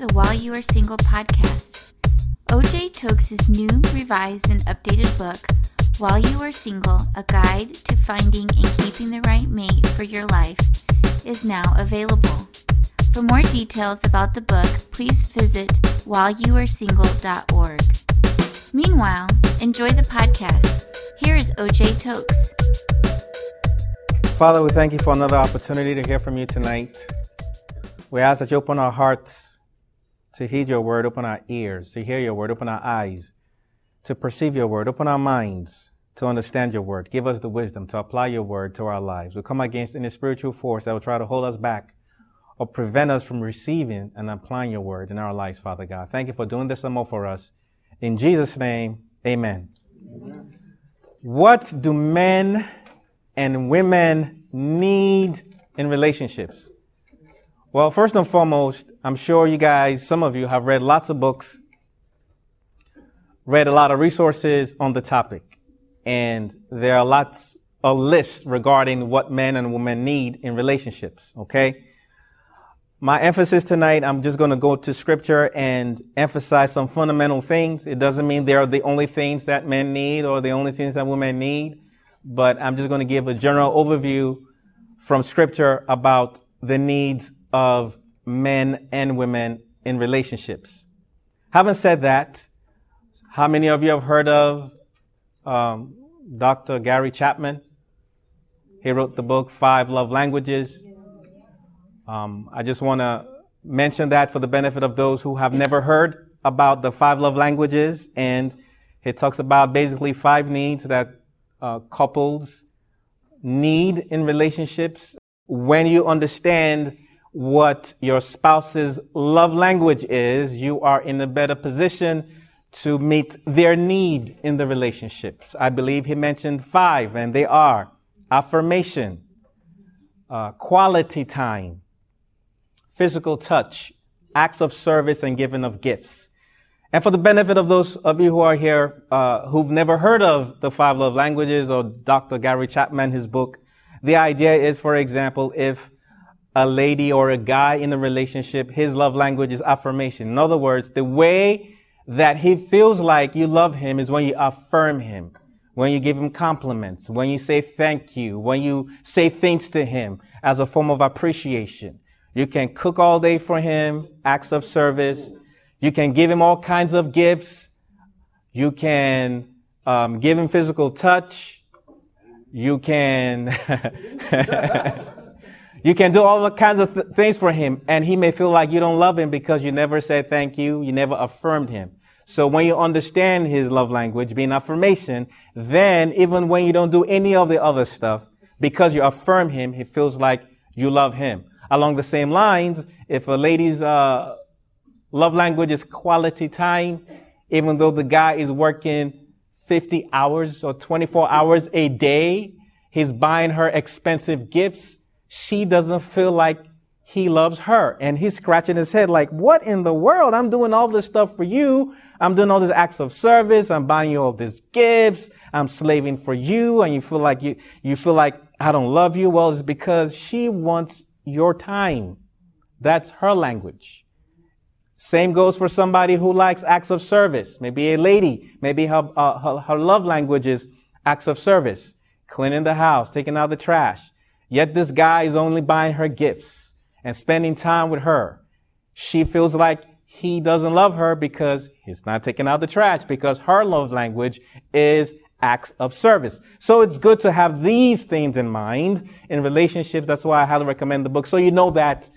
the While You Are Single podcast. OJ Tokes' new, revised, and updated book, While You Are Single A Guide to Finding and Keeping the Right Mate for Your Life, is now available. For more details about the book, please visit whileyouaresingle.org. Meanwhile, enjoy the podcast. Here is OJ Tokes. Father, we thank you for another opportunity to hear from you tonight. We ask that you open our hearts to heed your word, open our ears to hear your word, open our eyes to perceive your word, open our minds to understand your word. Give us the wisdom to apply your word to our lives. We come against any spiritual force that will try to hold us back or prevent us from receiving and applying your word in our lives, Father God. Thank you for doing this and more for us. In Jesus' name, amen. amen. What do men and women need in relationships? Well, first and foremost, I'm sure you guys, some of you have read lots of books, read a lot of resources on the topic, and there are lots of lists regarding what men and women need in relationships, okay? My emphasis tonight, I'm just going to go to scripture and emphasize some fundamental things. It doesn't mean they're the only things that men need or the only things that women need, but I'm just going to give a general overview from scripture about the needs of men and women in relationships. Having said that, how many of you have heard of um, Dr. Gary Chapman? He wrote the book Five Love Languages. Um, I just want to mention that for the benefit of those who have never heard about the five love languages. And he talks about basically five needs that uh, couples need in relationships. When you understand what your spouse's love language is, you are in a better position to meet their need in the relationships. I believe he mentioned five, and they are affirmation, uh, quality time, physical touch, acts of service, and giving of gifts. And for the benefit of those of you who are here uh, who've never heard of the five love languages or Dr. Gary Chapman, his book, the idea is, for example, if a lady or a guy in a relationship, his love language is affirmation. In other words, the way that he feels like you love him is when you affirm him, when you give him compliments, when you say thank you, when you say things to him as a form of appreciation. You can cook all day for him, acts of service. You can give him all kinds of gifts. You can um, give him physical touch. You can You can do all kinds of th- things for him, and he may feel like you don't love him because you never said thank you, you never affirmed him. So when you understand his love language being affirmation, then even when you don't do any of the other stuff, because you affirm him, he feels like you love him. Along the same lines, if a lady's uh, love language is quality time, even though the guy is working 50 hours or 24 hours a day, he's buying her expensive gifts she doesn't feel like he loves her. And he's scratching his head like, what in the world? I'm doing all this stuff for you. I'm doing all these acts of service. I'm buying you all these gifts. I'm slaving for you. And you feel like you, you feel like I don't love you. Well, it's because she wants your time. That's her language. Same goes for somebody who likes acts of service. Maybe a lady. Maybe her, uh, her, her love language is acts of service. Cleaning the house, taking out the trash. Yet this guy is only buying her gifts and spending time with her. She feels like he doesn't love her because he's not taking out the trash because her love language is acts of service. So it's good to have these things in mind in relationships. That's why I highly recommend the book. So you know that,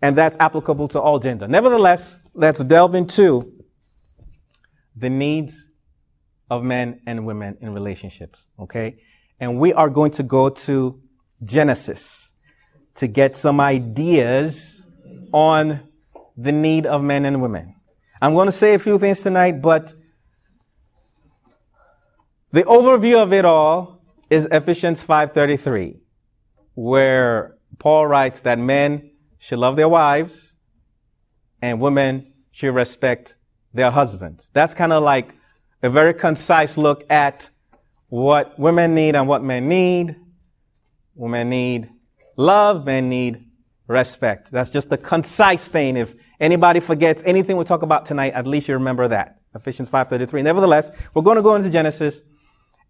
and that's applicable to all gender. Nevertheless, let's delve into the needs of men and women in relationships. Okay. And we are going to go to Genesis to get some ideas on the need of men and women. I'm going to say a few things tonight, but the overview of it all is Ephesians 5:33, where Paul writes that men should love their wives and women should respect their husbands. That's kind of like a very concise look at what women need and what men need Women need love, men need respect. That's just a concise thing. If Anybody forgets anything we talk about tonight, at least you remember that. Ephesians 5.33. Nevertheless, we're going to go into Genesis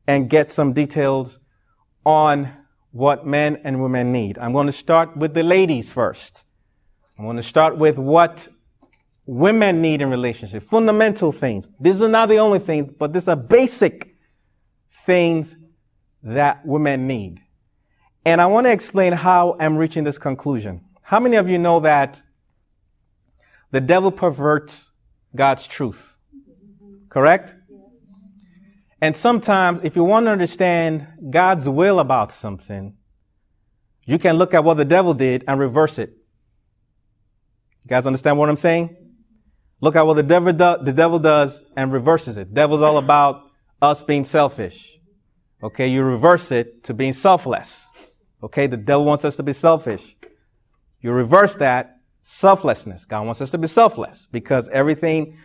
and get some details on what men and women need. I'm going to start with the ladies first. I'm going to start with what women need in relationship, fundamental things. These are not the only things, but these are basic things that women need. And I want to explain how I'm reaching this conclusion. How many of you know that the devil perverts God's truth? Correct? And sometimes, if you want to understand God's will about something, you can look at what the devil did and reverse it. You guys understand what I'm saying? Look at what the devil, do, the devil does and reverses it. Devil's all about us being selfish. Okay, you reverse it to being selfless. Okay, the devil wants us to be selfish. You reverse that selflessness. God wants us to be selfless because everything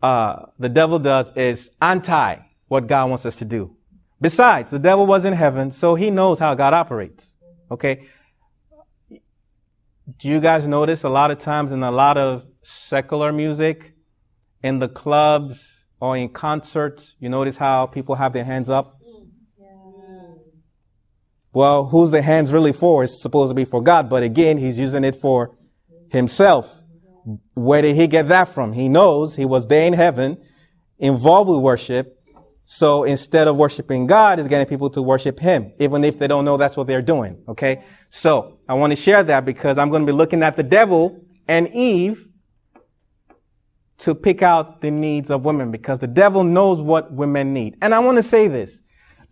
uh, the devil does is anti what God wants us to do. Besides, the devil was in heaven, so he knows how God operates. Okay. Do you guys notice a lot of times in a lot of secular music, in the clubs or in concerts, you notice how people have their hands up? Well, who's the hands really for? It's supposed to be for God, but again, he's using it for himself. Where did he get that from? He knows he was there in heaven, involved with worship. So instead of worshiping God, he's getting people to worship him, even if they don't know that's what they're doing. Okay. So I want to share that because I'm going to be looking at the devil and Eve to pick out the needs of women because the devil knows what women need. And I want to say this.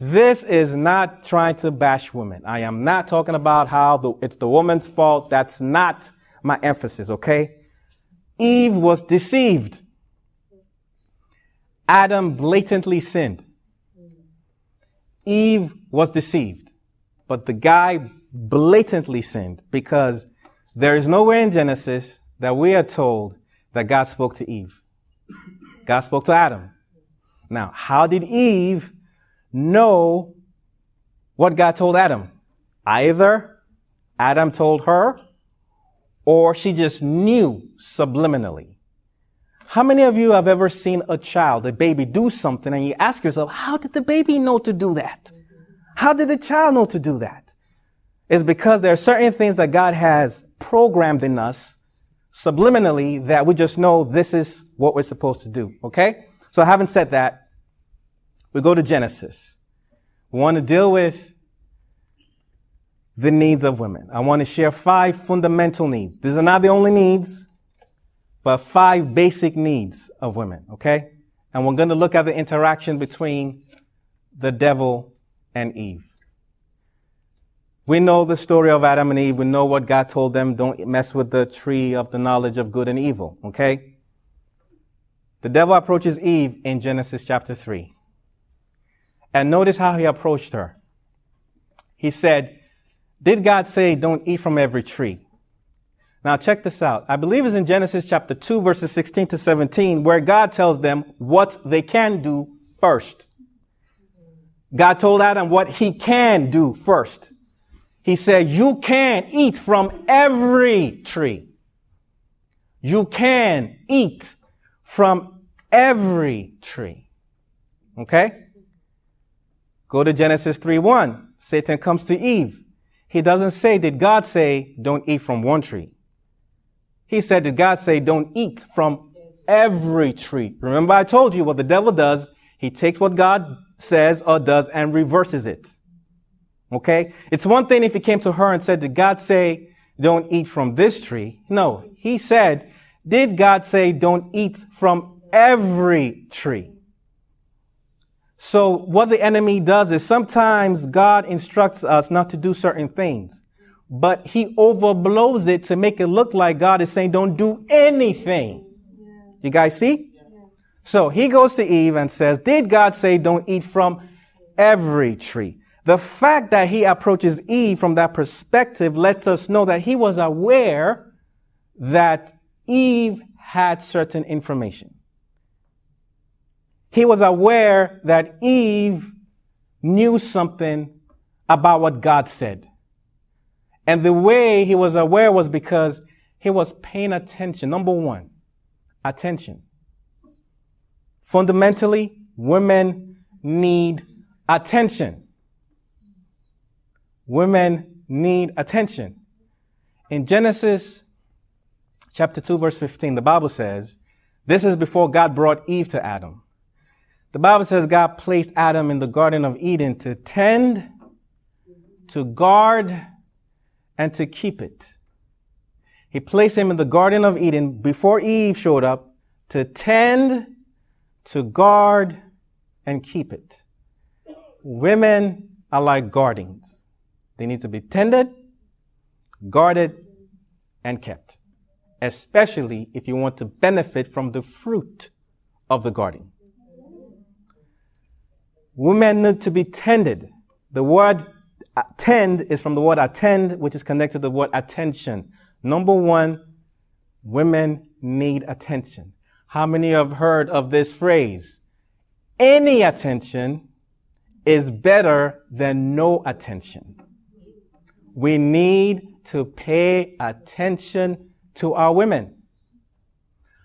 This is not trying to bash women. I am not talking about how the, it's the woman's fault. That's not my emphasis, okay? Eve was deceived. Adam blatantly sinned. Eve was deceived. But the guy blatantly sinned because there is nowhere in Genesis that we are told that God spoke to Eve. God spoke to Adam. Now, how did Eve know what God told Adam. Either Adam told her or she just knew subliminally. How many of you have ever seen a child, a baby do something and you ask yourself, how did the baby know to do that? How did the child know to do that? It's because there are certain things that God has programmed in us subliminally that we just know this is what we're supposed to do. Okay? So having said that, we go to Genesis. We want to deal with the needs of women. I want to share five fundamental needs. These are not the only needs, but five basic needs of women, okay? And we're going to look at the interaction between the devil and Eve. We know the story of Adam and Eve. We know what God told them. Don't mess with the tree of the knowledge of good and evil, okay? The devil approaches Eve in Genesis chapter 3. And notice how he approached her. He said, Did God say, Don't eat from every tree? Now check this out. I believe it's in Genesis chapter 2, verses 16 to 17, where God tells them what they can do first. God told Adam what he can do first. He said, You can eat from every tree. You can eat from every tree. Okay? Go to Genesis 3:1. Satan comes to Eve. He doesn't say, did God say, don't eat from one tree? He said, did God say, don't eat from every tree? Remember I told you what the devil does. He takes what God says or does and reverses it. Okay? It's one thing if he came to her and said, did God say, don't eat from this tree? No. He said, did God say, don't eat from every tree? So what the enemy does is sometimes God instructs us not to do certain things, but he overblows it to make it look like God is saying, don't do anything. You guys see? So he goes to Eve and says, did God say don't eat from every tree? The fact that he approaches Eve from that perspective lets us know that he was aware that Eve had certain information. He was aware that Eve knew something about what God said. And the way he was aware was because He was paying attention. Number one, attention. Fundamentally, women need attention. Women need attention. In Genesis chapter 2 verse 15, the Bible says, this is before God brought Eve to Adam. The Bible says God placed Adam in the Garden of Eden to tend, to guard, and to keep it. He placed him in the Garden of Eden before Eve showed up to tend, to guard, and keep it. Women are like gardens. They need to be tended, guarded, and kept. Especially if you want to benefit from the fruit of the garden. Women need to be tended. The word tend is from the word attend, which is connected to the word attention. Number one, women need attention. How many have heard of this phrase? Any attention is better than no attention. We need to pay attention to our women.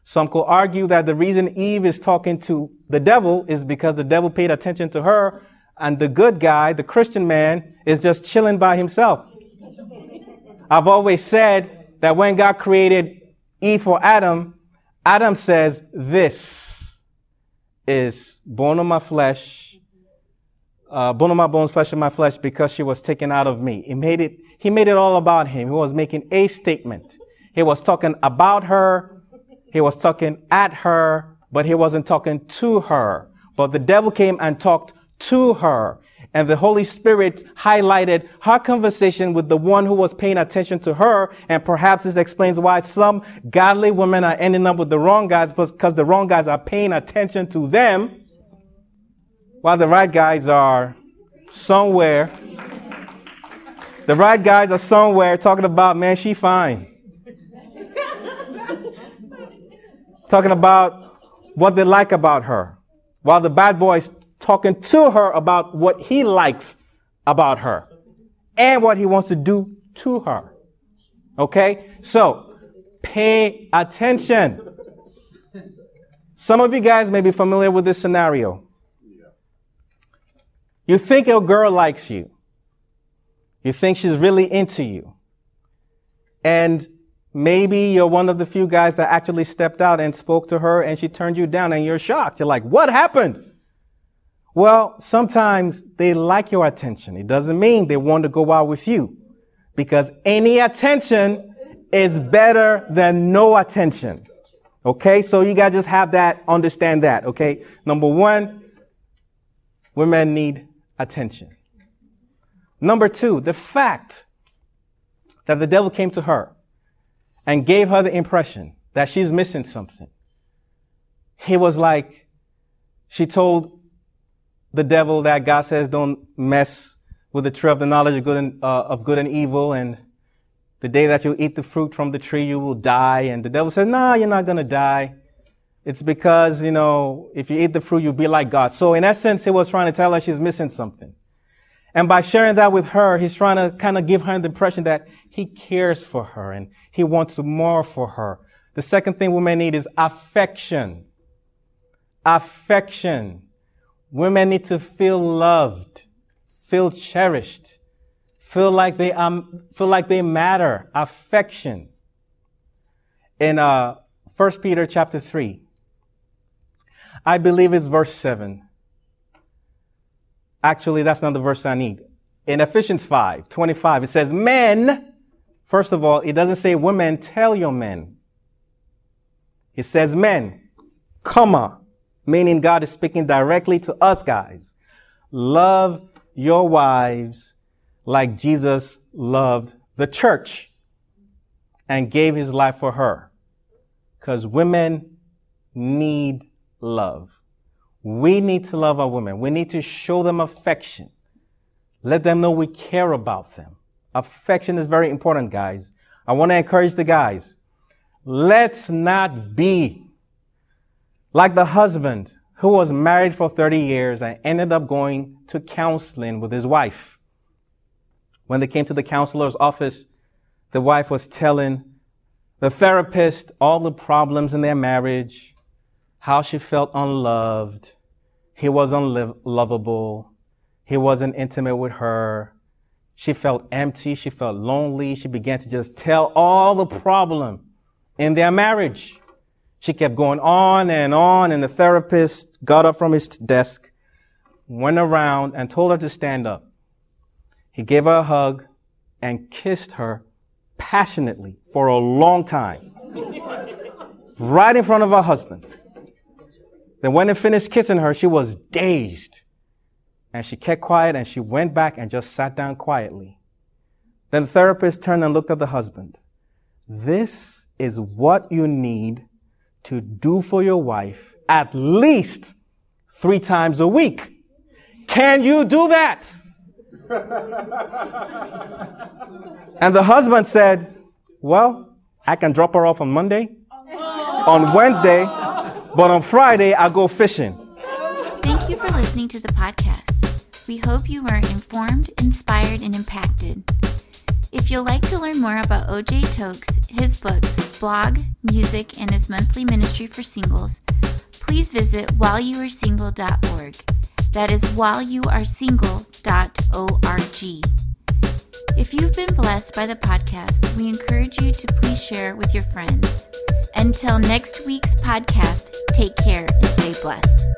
Some could argue that the reason Eve is talking to the devil is because the devil paid attention to her and the good guy, the Christian man, is just chilling by himself. I've always said that when God created Eve for Adam, Adam says, this is bone of my flesh, uh, bone of my bones, flesh of my flesh, because she was taken out of me. He made it, he made it all about him. He was making a statement. He was talking about her he was talking at her, but he wasn't talking to her. But the devil came and talked to her. And the Holy Spirit highlighted her conversation with the one who was paying attention to her. And perhaps this explains why some godly women are ending up with the wrong guys because the wrong guys are paying attention to them while the right guys are somewhere. The right guys are somewhere talking about, man, she fine. Talking about what they like about her, while the bad boy's talking to her about what he likes about her and what he wants to do to her. Okay? So, pay attention. Some of you guys may be familiar with this scenario. You think a girl likes you. You think she's really into you. And Maybe you're one of the few guys that actually stepped out and spoke to her and she turned you down and you're shocked. You're like, what happened? Well, sometimes they like your attention. It doesn't mean they want to go out with you because any attention is better than no attention. Okay. So you gotta just have that, understand that. Okay. Number one, women need attention. Number two, the fact that the devil came to her and gave her the impression that she's missing something. He was like, she told the devil that God says don't mess with the tree of the knowledge of good and, uh, of good and evil and the day that you eat the fruit from the tree, you will die. And the devil says, nah, you're not going to die. It's because, you know, if you eat the fruit, you'll be like God. So in essence, he was trying to tell her she's missing something. And by sharing that with her, he's trying to kind of give her the impression that he cares for her and he wants more for her. The second thing women need is affection. Affection. Women need to feel loved, feel cherished, feel like they um, feel like they matter. Affection. In uh, 1 Peter chapter 3, I believe it's verse 7. Actually, that's not the verse I need. In Ephesians 5, 25, it says, men, first of all, it doesn't say women, tell your men. It says men, comma, meaning God is speaking directly to us guys. Love your wives like Jesus loved the church and gave his life for her. Cause women need love. We need to love our women. We need to show them affection. Let them know we care about them. Affection is very important, guys. I want to encourage the guys. Let's not be like the husband who was married for 30 years and ended up going to counseling with his wife. When they came to the counselor's office, the wife was telling the therapist all the problems in their marriage, how she felt unloved. He was unlovable. He wasn't intimate with her. She felt empty. She felt lonely. She began to just tell all the problem in their marriage. She kept going on and on, and the therapist got up from his desk, went around, and told her to stand up. He gave her a hug and kissed her passionately for a long time, right in front of her husband. Then, when he finished kissing her, she was dazed. And she kept quiet and she went back and just sat down quietly. Then the therapist turned and looked at the husband. This is what you need to do for your wife at least three times a week. Can you do that? and the husband said, Well, I can drop her off on Monday, on Wednesday, but on Friday I go fishing. Thank you for listening to the podcast. We hope you were informed, inspired, and impacted. If you'd like to learn more about OJ Tokes, his books, blog, music, and his monthly ministry for singles, please visit whileyouaresingle.org. That is whileyouaresingle.org. If you've been blessed by the podcast, we encourage you to please share with your friends. Until next week's podcast, take care and stay blessed.